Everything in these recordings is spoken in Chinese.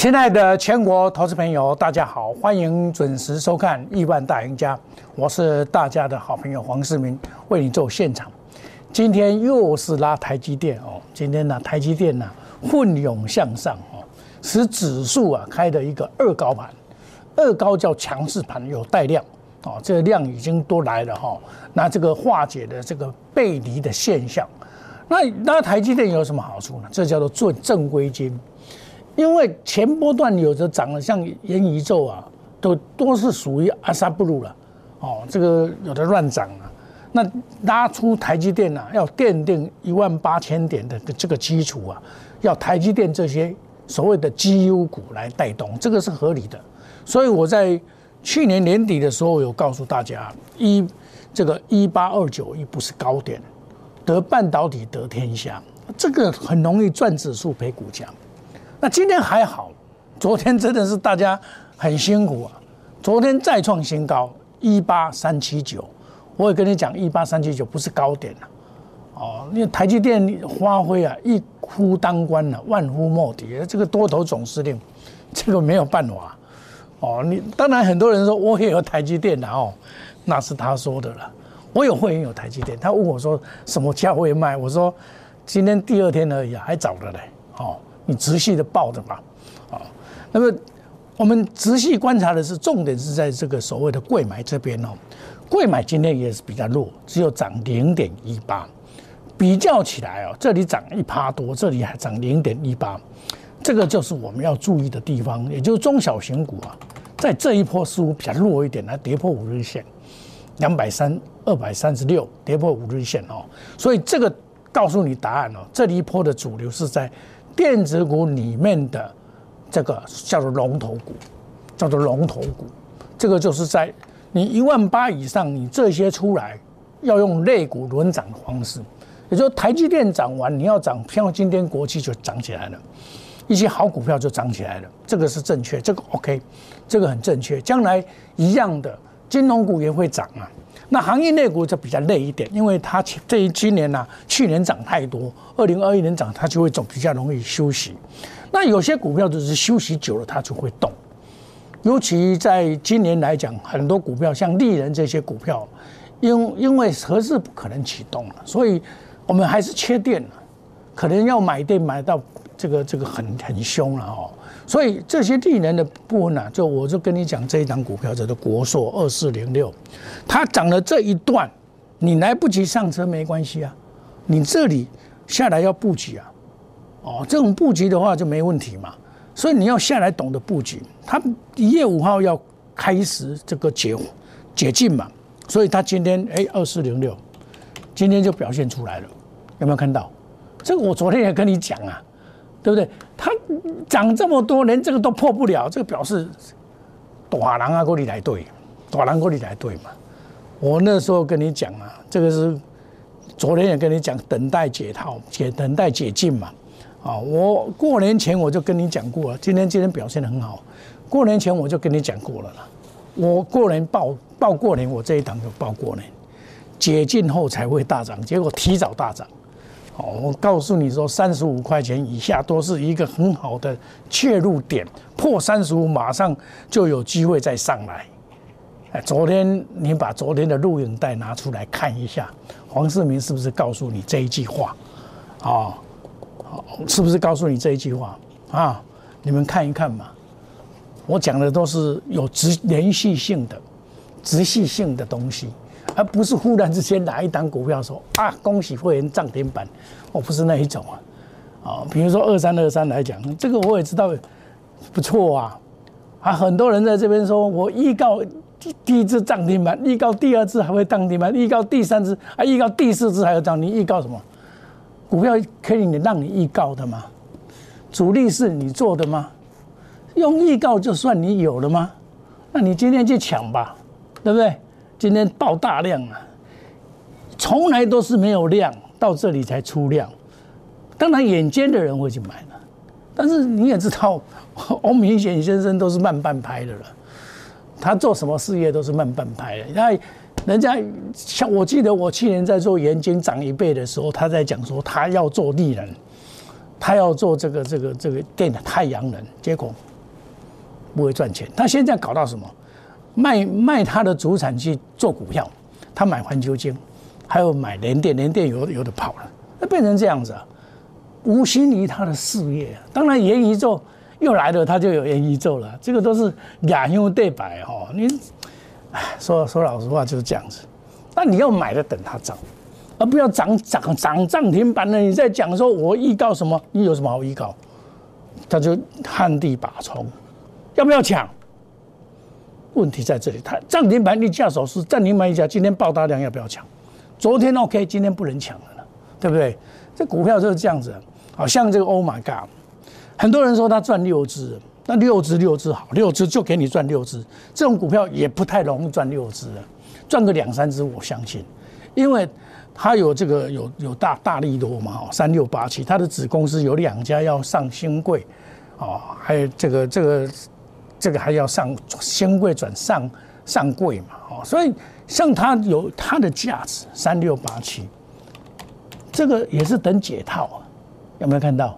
亲爱的全国投资朋友，大家好，欢迎准时收看《亿万大赢家》，我是大家的好朋友黄世明，为你做现场。今天又是拉台积电哦，今天呢，台积电呢奋勇向上哦，使指数啊开的一个二高盘，二高叫强势盘，有带量哦，这个量已经都来了哈，那这个化解的这个背离的现象，那那台积电有什么好处呢？这叫做做正规金。因为前波段有的涨了，像元宇宙啊，都都是属于阿萨布鲁了，哦，这个有的乱涨啊，那拉出台积电啊，要奠定一万八千点的这个基础啊，要台积电这些所谓的绩优股来带动，这个是合理的。所以我在去年年底的时候有告诉大家，一这个一八二九一不是高点，得半导体得天下，这个很容易赚指数赔股价。那今天还好，昨天真的是大家很辛苦啊！昨天再创新高一八三七九，我也跟你讲，一八三七九不是高点了，哦，因为台积电发挥啊一夫当关了，万夫莫敌，这个多头总司令，这个没有办法，哦，你当然很多人说我也有台积电的哦，那是他说的了，我有会员有台积电，他问我说什么价位卖，我说今天第二天而已啊，还早的嘞，哦。你仔细的报的吧，啊，那么我们仔细观察的是，重点是在这个所谓的贵买这边哦，贵买今天也是比较弱，只有涨零点一八，比较起来哦，这里涨一趴多，这里还涨零点一八，这个就是我们要注意的地方，也就是中小型股啊，在这一波似乎比较弱一点，来跌破五日线，两百三二百三十六跌破五日线哦，所以这个告诉你答案哦，这一波的主流是在。电子股里面的这个叫做龙头股，叫做龙头股，这个就是在你一万八以上，你这些出来要用类股轮涨的方式，也就台积电涨完，你要涨，像今天国际就涨起来了，一些好股票就涨起来了，这个是正确，这个 OK，这个很正确，将来一样的金融股也会涨啊。那行业内股就比较累一点，因为它这一今年呢，去年涨太多，二零二一年涨，它就会走比较容易休息。那有些股票就是休息久了，它就会动。尤其在今年来讲，很多股票像利人这些股票，因因为合适不可能启动了，所以我们还是缺电了，可能要买电买到这个这个很很凶了哦。所以这些利能的部分呢，就我就跟你讲这一档股票叫做国硕二四零六，它涨了这一段，你来不及上车没关系啊，你这里下来要布局啊，哦，这种布局的话就没问题嘛。所以你要下来懂得布局，它一月五号要开始这个解解禁嘛，所以它今天哎二四零六，今天就表现出来了，有没有看到？这个我昨天也跟你讲啊。对不对？它涨这么多，连这个都破不了，这个表示大狼啊，过你来对，大狼过你来对嘛。我那时候跟你讲啊，这个是昨天也跟你讲，等待解套，解等待解禁嘛。啊，我过年前我就跟你讲过了，今天今天表现的很好。过年前我就跟你讲过了啦，我过年报报过年，我这一档就报过年，解禁后才会大涨，结果提早大涨。哦我告诉你说，三十五块钱以下都是一个很好的切入点，破三十五马上就有机会再上来。哎，昨天你把昨天的录影带拿出来看一下，黄世明是不是告诉你这一句话？啊，是不是告诉你这一句话？啊，你们看一看嘛。我讲的都是有直连续性的、直系性的东西。而不是忽然之间哪一档股票说啊，恭喜会员涨停板，我不是那一种啊，啊，比如说二三二三来讲，这个我也知道不错啊，啊，很多人在这边说我预告第第一次涨停板，预告第二次还会涨停板，预告第三次啊，预告第四次还要涨，你预告什么？股票可以让你预告的吗？主力是你做的吗？用预告就算你有了吗？那你今天去抢吧，对不对？今天爆大量啊！从来都是没有量，到这里才出量。当然，眼尖的人会去买了，但是你也知道，欧明显先生都是慢半拍的了。他做什么事业都是慢半拍的。那人家像我记得，我去年在做盐津涨一倍的时候，他在讲说他要做利人，他要做这个这个这个电的太阳能，结果不会赚钱。他现在搞到什么？卖卖他的主产去做股票，他买环球金，还有买联电，联电有有的跑了，那变成这样子啊，无心于他的事业。啊当然元宇宙又来了，他就有元宇宙了。这个都是两用对白哈。你，哎，说说老实话就是这样子。那你要买的等它涨，而不要涨涨涨涨停板了。你在讲说我预告什么？你有什么好预告？他就旱地拔葱，要不要抢？问题在这里，它涨停板你下手是涨停板一家，今天爆大量要不要抢？昨天 OK，今天不能抢了，对不对？这股票就是这样子，好像这个 Oh my God，很多人说他赚六只，那六只六只好，六只就给你赚六只，这种股票也不太容易赚六只的，赚个两三只我相信，因为它有这个有有大大力多嘛，三六八七，它的子公司有两家要上新贵，哦，还有这个这个。这个还要上先贵转上上柜嘛，哦，所以像它有它的价值，三六八七，这个也是等解套啊，有没有看到？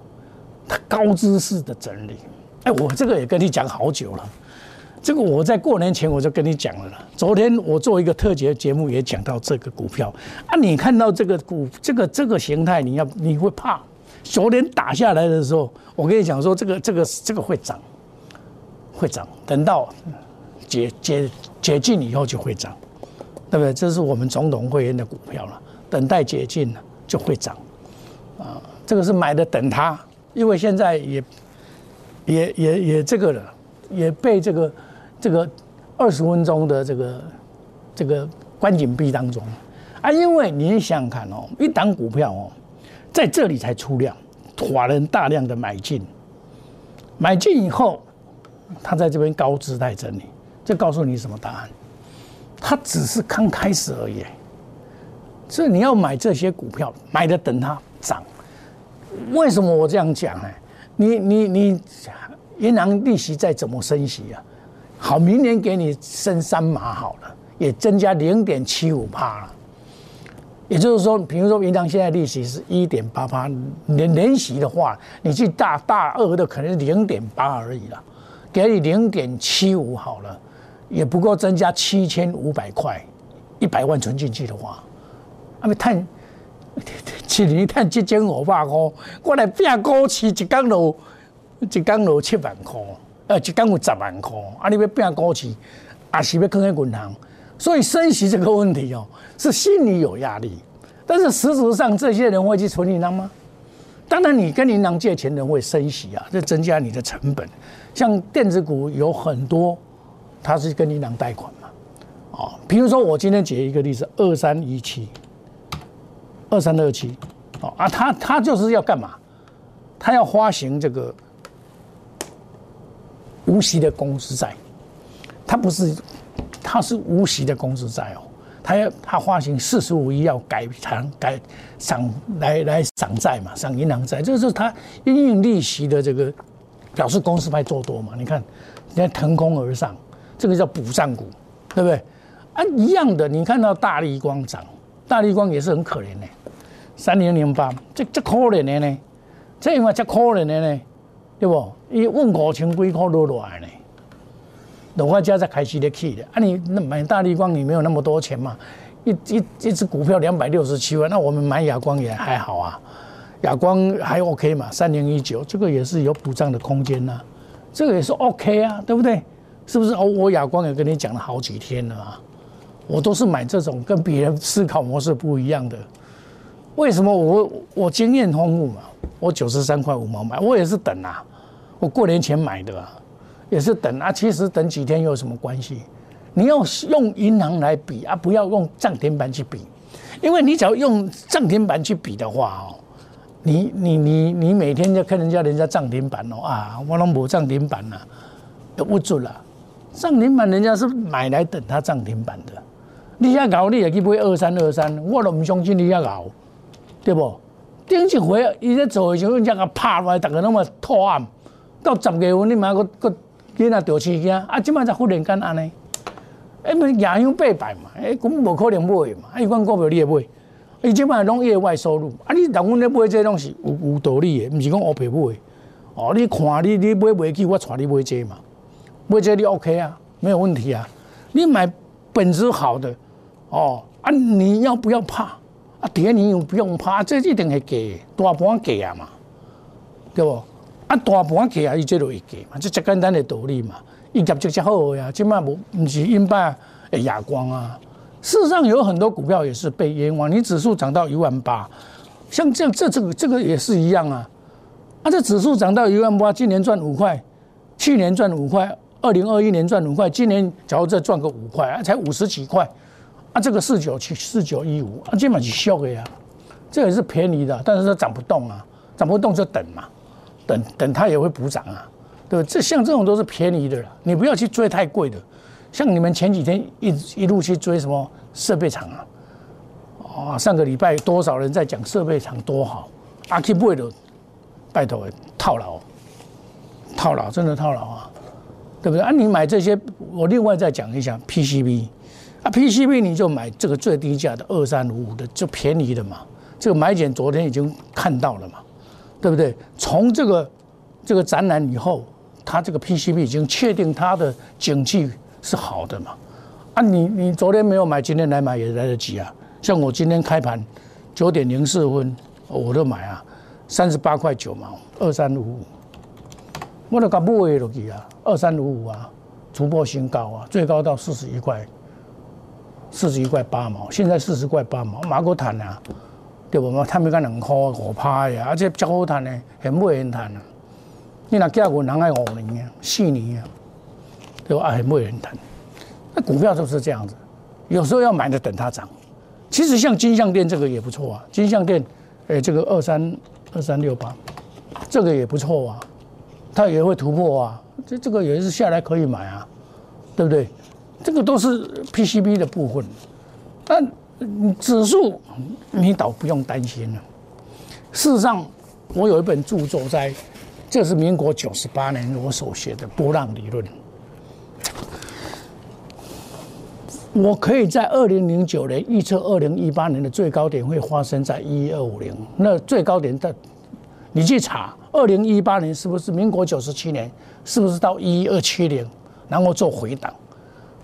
它高姿势的整理，哎，我这个也跟你讲好久了，这个我在过年前我就跟你讲了了。昨天我做一个特节节目也讲到这个股票啊，你看到这个股这个这个形态，你要你会怕？昨天打下来的时候，我跟你讲说这个这个这个会涨。会涨，等到解解解禁以后就会涨，对不对？这是我们总统会员的股票了，等待解禁了就会涨，啊，这个是买的等它，因为现在也也也也这个了，也被这个这个二十分钟的这个这个关紧闭当中啊，因为你想想看哦，一档股票哦，在这里才出量，华人大量的买进，买进以后。他在这边高姿态整理，这告诉你什么答案？他只是刚开始而已。所以你要买这些股票，买的等它涨。为什么我这样讲呢？你你你，银行利息再怎么升息啊？好，明年给你升三码好了，也增加零点七五帕了。也就是说，比如说银行现在利息是一点八八，年年息的话，你去大大二的可能是零点八而已了。给你零点七五好了，也不够增加七千五百块，一百万存进去的话，那么探一年探七千五百块，我来变股市一缸楼，一缸楼七万块，呃，一缸有十万块，啊，你要变股市，也是要坑害银行，所以升息这个问题哦，是心里有压力，但是事实上这些人会去存银行吗？当然，你跟银行借钱人会升息啊，这增加你的成本。像电子股有很多，它是跟银行贷款嘛，哦，比如说我今天举一个例子，二三一七，二三二七，哦啊，他他就是要干嘛？他要发行这个无息的公司债，他不是，他是无息的公司债哦，他要他发行四十五亿要改偿改偿来来偿债嘛，偿银行债，这是他因应利息的这个。表示公司派做多嘛？你看，你看腾空而上，这个叫补涨股，对不对？啊，一样的，你看到大力光涨，大力光也是很可怜的，三零零八，这这可怜的呢，这因为这可怜的呢，对不？伊问五千几块落落来呢，落花家才开始的 key 的。啊，你那买大力光，你没有那么多钱嘛？一一一只股票两百六十七万，那我们买亚光也还好啊。亚光还 OK 嘛？三零一九这个也是有补涨的空间呐，这个也是 OK 啊，对不对？是不是？哦，我亚光也跟你讲了好几天了啊，我都是买这种跟别人思考模式不一样的。为什么我我经验丰富嘛？我九十三块五毛买，我也是等啊，我过年前买的，啊也是等啊。其实等几天又有什么关系？你要用银行来比啊，不要用涨停板去比，因为你只要用涨停板去比的话哦。你你你你每天就看人家人家涨停板哦啊，我拢无涨停板呐，都不准了。涨停板人家是买来等它涨停板的，你要搞你也去买二三二三，我都唔相信你要搞，对不？顶一回伊在做的时候，人家个拍落来，大家那么拖暗，到十月份你妈个个囡仔掉饲囝，啊，即摆才忽然间安尼，哎，咪廿样八百嘛，哎，根本无可能买嘛，啊，伊讲股票你也买。伊即摆拢业外收入，啊！你人阮咧买这拢是有有道理的，毋是讲乌白买。哦，你看你你买袂起，我带你买这嘛。我觉得你 OK 啊，没有问题啊。你买本质好的，哦啊，你要不要怕啊？跌你又不用怕，这一定会给大盘给啊嘛，对不？啊，大盘起啊，伊这就会给嘛，这最简单的道理嘛。业绩就好呀，起码不不是因拜的哑光啊。事实上有很多股票也是被冤枉，你指数涨到一万八，像这样这这个这个也是一样啊。啊，这指数涨到一万八，今年赚五块，去年赚五块，二零二一年赚五块，今年假如再赚个五块，啊，才五十几块，啊，这个四九七四九一五，啊，基本是笑的呀，这也是便宜的，但是它涨不动啊，涨不动就等嘛，等等它也会补涨啊，对吧？这像这种都是便宜的了，你不要去追太贵的，像你们前几天一一路去追什么设备厂啊，啊，上个礼拜多少人在讲设备厂多好，阿 K 不会的。拜托，套牢，套牢，真的套牢啊，对不对啊？你买这些，我另外再讲一下 PCB，啊，PCB 你就买这个最低价的二三五五的，就便宜的嘛。这个买点昨天已经看到了嘛，对不对？从这个这个展览以后，它这个 PCB 已经确定它的景气是好的嘛。啊，你你昨天没有买，今天来买也来得及啊。像我今天开盘九点零四分，我都买啊。三十八块九毛，二三五五，我都敢买落去啊！二三五五啊，突破新高啊，最高到四十一块，四十一块八毛，现在四十块八毛，马股谈啊，对不嘛？他们讲两块五趴呀，而且较好谈呢，很不人谈啊。你那价股人爱五年啊，四年啊，对吧？很不人谈。那股票就是这样子，有时候要买的等它涨。其实像金项店这个也不错啊，金项店，哎，这个二三。二三六八，这个也不错啊，它也会突破啊，这这个也是下来可以买啊，对不对？这个都是 PCB 的部分，但指数你倒不用担心了。事实上，我有一本著作在，这是民国九十八年我所写的波浪理论。我可以在二零零九年预测二零一八年的最高点会发生在一二五零，那最高点的，你去查二零一八年是不是民国九十七年，是不是到一二七零，然后做回档，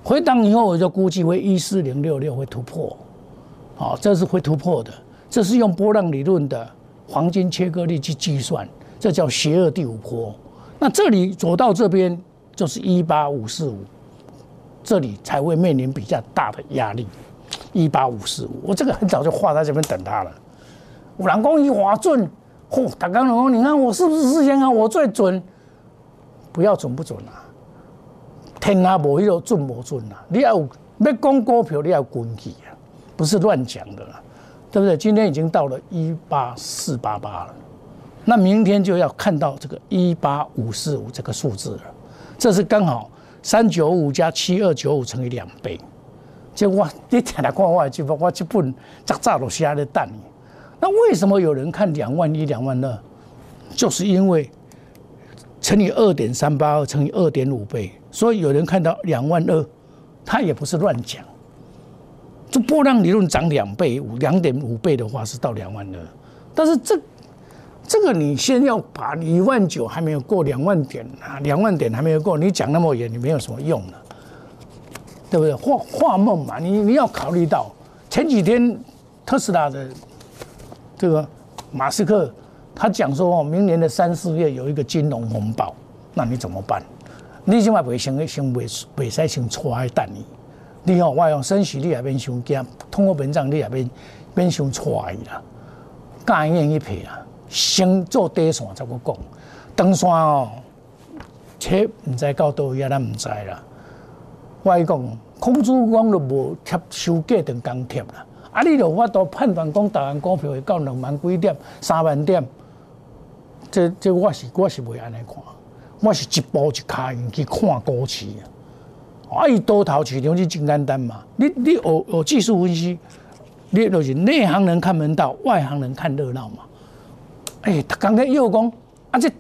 回档以后我就估计会一四零六六会突破，好，这是会突破的，这是用波浪理论的黄金切割率去计算，这叫邪恶第五波，那这里走到这边就是一八五四五。这里才会面临比较大的压力，一八五四五，我这个很早就画在这边等他了。五郎公一划准，嚯，大刚龙，你看我是不是事先啊？我最准，不要准不准啊？天下无一个准不准啊？你要要讲股票，你要根据啊，不是乱讲的了，对不对？今天已经到了一八四八八了，那明天就要看到这个一八五四五这个数字了，这是刚好。三九五加七二九五乘以两倍，就我你听来看我就我这本早早都写在蛋。那为什么有人看两万一、两万二？就是因为乘以二点三八二乘以二点五倍，所以有人看到两万二，他也不是乱讲。这波浪理论涨两倍、五两点五倍的话是到两万二，但是这。这个你先要把一万九还没有过两万点啊，两万点还没有过，你讲那么远，你没有什么用的，对不对？画画梦嘛，你你要考虑到前几天特斯拉的这个马斯克他讲说，明年的三四月有一个金融风暴，那你怎么办？你起码不先先未未使先错爱等你，你吼，我用升息你也免伤惊，通货膨胀你也免免伤错爱啦，干愿一赔啊！先做底线再个讲，长线哦，切唔知到倒位啊，咱唔知啦。我讲，空主讲都无贴收价等刚贴啦。啊，你有法度判断讲，台湾股票会到两万几点、三万点，这这我是我是袂安尼看，我是一步一卡去看股市啊。啊，伊多头市场是真简单嘛，你你学学技术分析，你就是内行人看门道，外行人看热闹嘛。哎，他刚才又讲，啊，这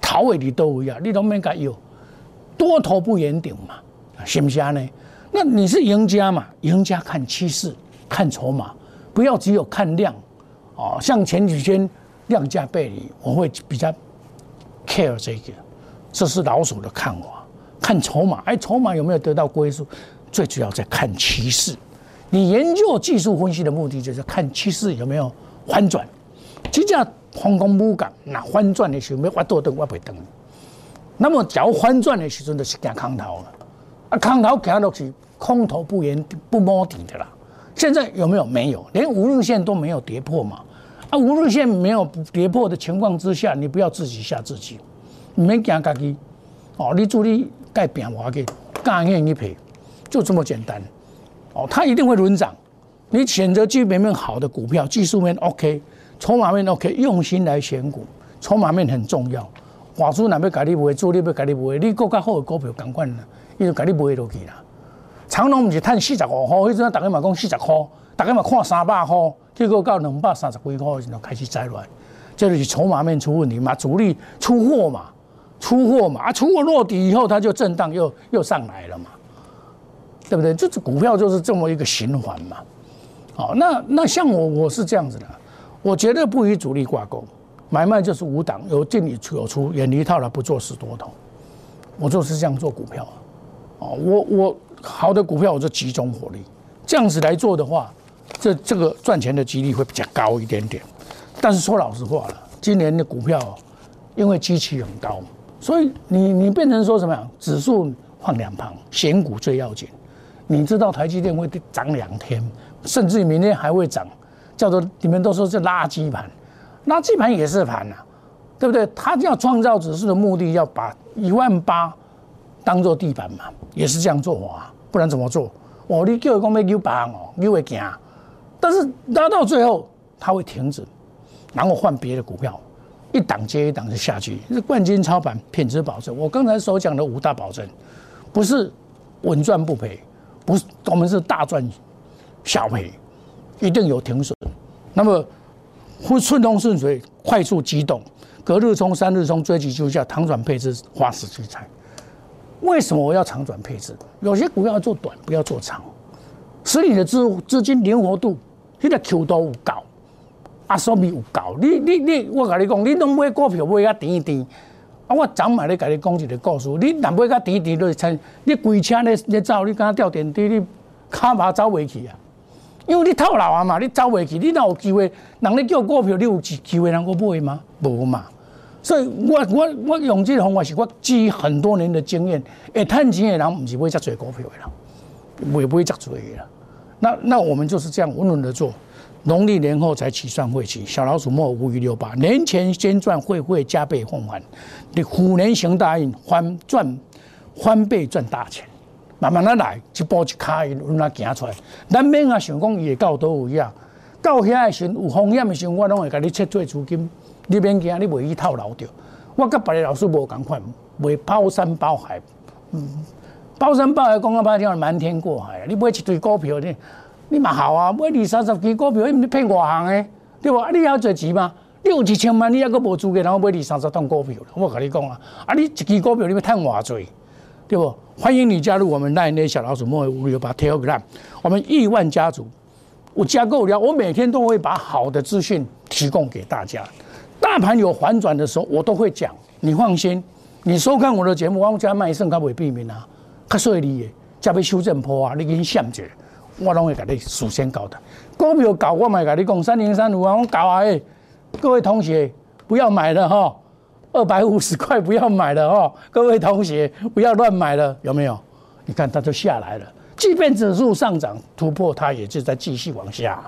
头尾你都位啊，你都免甲要多头不言顶嘛，是不是啊？呢？那你是赢家嘛？赢家看趋势，看筹码，不要只有看量哦。像前几天量价背离，我会比较 care 这个，这是老手的看法。看筹码，哎，筹码有没有得到归属？最主要在看趋势。你研究技术分析的目的就是看趋势有没有反转。即只航空母港，那反转的时候要挖多灯，挖不灯。那么假如反转的时候，就是行空头了。啊，空头行落去，空头不言不摸底的啦。现在有没有？没有，连五日线都没有跌破嘛。啊，五日线没有跌破的情况之下，你不要自己吓自己，你免惊家己。哦，你注意改变我给，干硬一赔，就这么简单。哦，它一定会轮涨。你选择基本面好的股票，技术面 OK，筹码面 OK，用心来选股，筹码面很重要。华叔那边给你买，主力要给你买，你更加好的股票赶快呢，伊就给你买落去啦。长隆不是赚四十五块，迄阵大家嘛讲四十块，大家嘛看三百块，结果到两百三十几块就开始灾乱，这就是筹码面出问题嘛，主力出货嘛。出货嘛，啊，出货落底以后，它就震荡又又上来了嘛，对不对？就是股票就是这么一个循环嘛。好，那那像我我是这样子的，我绝对不与主力挂钩，买卖就是无档，有进有出，远离套了不做死多头，我就是这样做股票啊。哦，我我好的股票我就集中火力，这样子来做的话，这这个赚钱的几率会比较高一点点。但是说老实话了，今年的股票因为基期很高。所以你你变成说什么？呀？指数放两旁，选股最要紧。你知道台积电会涨两天，甚至于明天还会涨，叫做你们都说是垃圾盘，垃圾盘也是盘呐，对不对？它要创造指数的目的，要把一万八当做地板嘛，也是这样做法，不然怎么做？哦，你叫我讲要牛板哦，你会惊，但是拉到最后它会停止，然后换别的股票。一档接一档的下去，是冠军操盘，品质保证。我刚才所讲的五大保证，不是稳赚不赔，不是我们是大赚小赔，一定有停损。那么会顺风顺水，快速机动，隔日冲、三日冲，追击就叫长转配置，花时去猜。为什么我要长转配置？有些股票要做短，不要做长，使你的资资金灵活度，现在 Q 都高。啊，所以有够，你你你，我甲你讲，你拢买股票买甲甜甜，啊，我昨晚咧甲你讲一个故事，你若买甲甜甜，就是参，你规车咧咧走，你敢掉电梯，你骹嘛走袂去啊？因为你套牢啊嘛，你走袂去，你哪有机会？人咧叫股票，你有机机会能够买吗？无嘛。所以我我我用这个方法是我积很多年的经验，会趁钱的人，毋是买遮侪股票的人，袂买遮侪的啦。那那我们就是这样稳稳的做。农历年后才起算会期，小老鼠莫五一六八，年前先赚会会加倍奉还，你虎年行大运，翻赚翻倍赚大钱，慢慢的来，一步一卡一路那行出来。咱免啊想讲也到倒位啊，到遐的时有风险的时，我拢会甲你切做资金，你免惊，你袂去套牢着。我甲别的老师无共款，袂包山包海，嗯，包山包海讲啊，歹听，瞒天过海啊，你买一堆股票呢？你嘛好啊，买二三十支股票，你骗外行诶，对不？你要做钱吗？你有一千万，你还阁无资格，然后买二三十档股票我跟你讲啊，啊，你一支股票你要赚偌济，对不？欢迎你加入我们奈内小老鼠莫五六八 Telegram，我们亿万家族，我加购了，我每天都会把好的资讯提供给大家。大盘有反转的时候，我都会讲，你放心，你收看我的节目，我家卖肾，较袂避免啊，较顺利的，加要修正坡啊，你已经想者。我拢会甲你事先交代，股票搞我咪甲你讲三零三五啊，我搞啊诶，各位同学不要买了哈，二百五十块不要买了哈，各位同学不要乱买了，有没有？你看它就下来了，即便指数上涨突破，它也就在继续往下。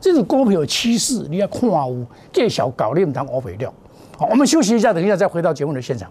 这种股票趋势你要看有，介小搞你唔当乌肥料。好，我们休息一下，等一下再回到节目的现场。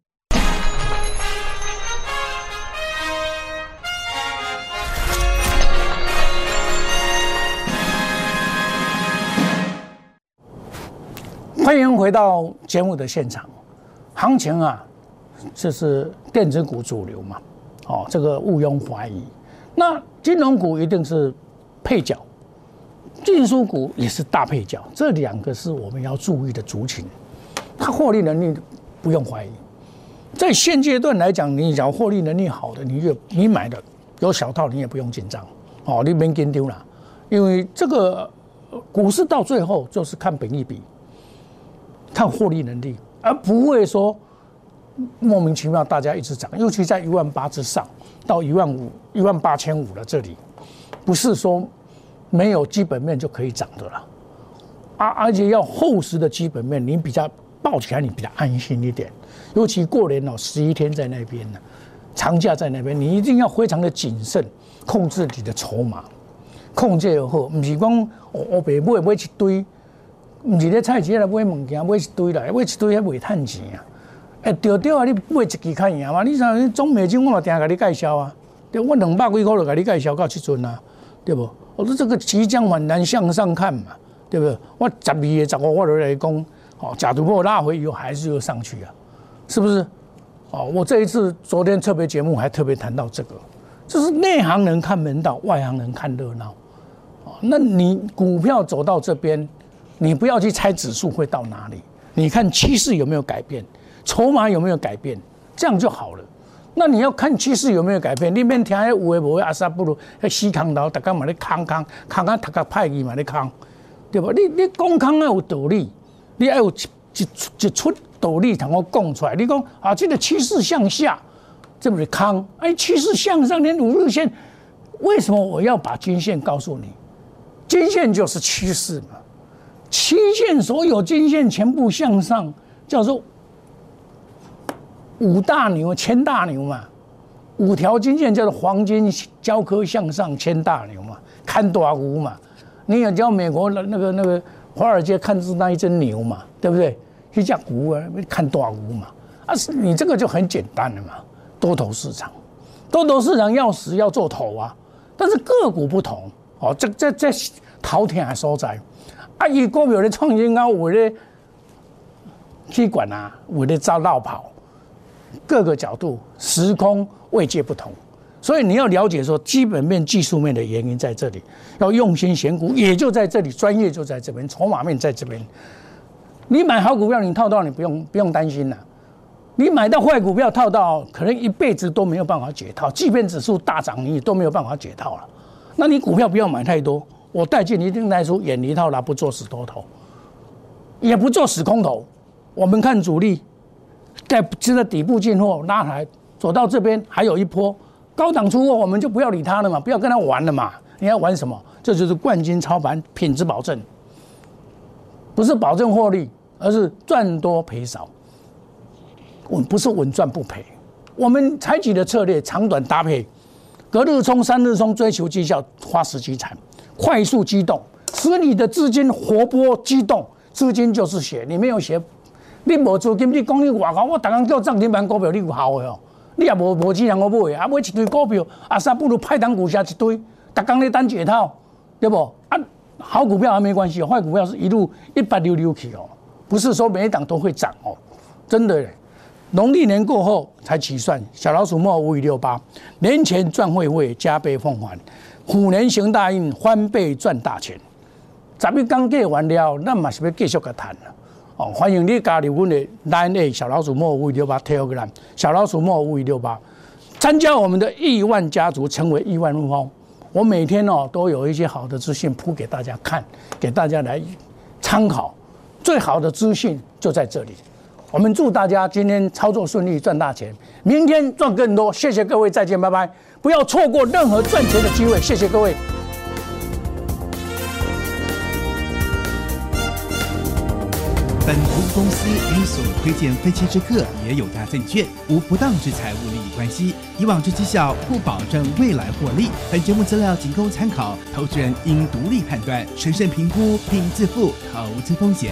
欢迎回到节目的现场。行情啊，这是电子股主流嘛？哦，这个毋庸怀疑。那金融股一定是配角，运输股也是大配角。这两个是我们要注意的族群。它获利能力不用怀疑。在现阶段来讲，你只要获利能力好的，你越你买的有小套，你也不用紧张。哦，你别跟丢了，因为这个股市到最后就是看本一比。看获利能力，而不会说莫名其妙大家一直涨，尤其在一万八之上到一万五、一万八千五了这里，不是说没有基本面就可以涨的了，而而且要厚实的基本面，你比较抱起来你比较安心一点。尤其过年哦，十一天在那边呢，长假在那边，你一定要非常的谨慎，控制你的筹码，控制以后，不是讲我我别买买一堆。毋是咧菜市来买物件，买一堆来，买一堆还未趁钱啊！哎，对对啊，你买一支较赢嘛？你像中美金我嘛定甲你介绍啊，对，我两百几块就甲你介绍到即阵啊，对不？我说这个即将很难向上看嘛，对不对？我十二月十五我就来讲，哦，假如我拉回以后还是又上去啊，是不是？哦，我这一次昨天特别节目还特别谈到这个，就是内行人看门道，外行人看热闹。哦，那你股票走到这边。你不要去猜指数会到哪里，你看趋势有没有改变，筹码有没有改变，这样就好了。那你要看趋势有没有改变，你免听有诶无诶阿萨不如迄死空头，大家嘛咧空空空啊，读个派去嘛咧空，对不？你你讲空要有道理，你要有一一一出道理同我讲出来。你讲啊，这个趋势向下，这不是空？哎，趋势向上，连五日线，为什么我要把均线告诉你？均线就是趋势嘛。期线所有均线全部向上，叫做五大牛、千大牛嘛。五条均线叫做黄金交割向上千大牛嘛，看大牛嘛。你也叫美国的那个那个华尔街看是那一只牛嘛，对不对？一只牛啊，看大牛嘛。啊，是你这个就很简单了嘛。多头市场，多头市场要死要做头啊，但是个股不同哦。这这这淘天还收窄。啊！伊股票咧创新高，为咧去管啊，为咧招绕跑，各个角度、时空位阶不同，所以你要了解说基本面、技术面的原因在这里，要用心选股，也就在这里，专业就在这边，筹码面在这边。你买好股票，你套到你不用不用担心了。你买到坏股票套到，可能一辈子都没有办法解套，即便指数大涨，你也都没有办法解套了。那你股票不要买太多。我带进一定来说，演一套啦，不做死多头，也不做死空头。我们看主力在这个底部进货拉抬，走到这边还有一波高档出货，我们就不要理他了嘛，不要跟他玩了嘛。你要玩什么？这就是冠军操盘，品质保证，不是保证获利，而是赚多赔少。稳不是稳赚不赔。我们采取的策略长短搭配，隔日冲、三日冲，追求绩效，花时积产。快速机动，使你的资金活泼机动。资金就是血，你没有血，你无资金，你讲你外口，我逐工叫涨停板股票，你有效的哦。你也无无钱让我买，啊买一堆股票，啊啥不如派单股下一堆，逐工咧单解套，对不？啊，好股票还没关系，坏股票是一路一百溜溜去哦，不是说每一档都会涨哦，真的。农历年过后才起算，小老鼠莫五五六八，年前赚会会加倍奉还。虎年行大运，翻倍赚大钱。十一刚过完了，那嘛是要继续个谈了。哦，欢迎你加入我们的蓝 A 小老鼠莫五五六八 Telegram，小老鼠莫五六八，参加我们的亿万家族，成为亿万富翁。我每天哦都有一些好的资讯铺给大家看，给大家来参考。最好的资讯就在这里。我们祝大家今天操作顺利，赚大钱，明天赚更多。谢谢各位，再见，拜拜。不要错过任何赚钱的机会，谢谢各位。本投资公司与所推荐分期之客也有大证券无不当之财务利益关系，以往之绩效不保证未来获利。本节目资料仅供参考，投资人应独立判断、审慎评估并自负投资风险。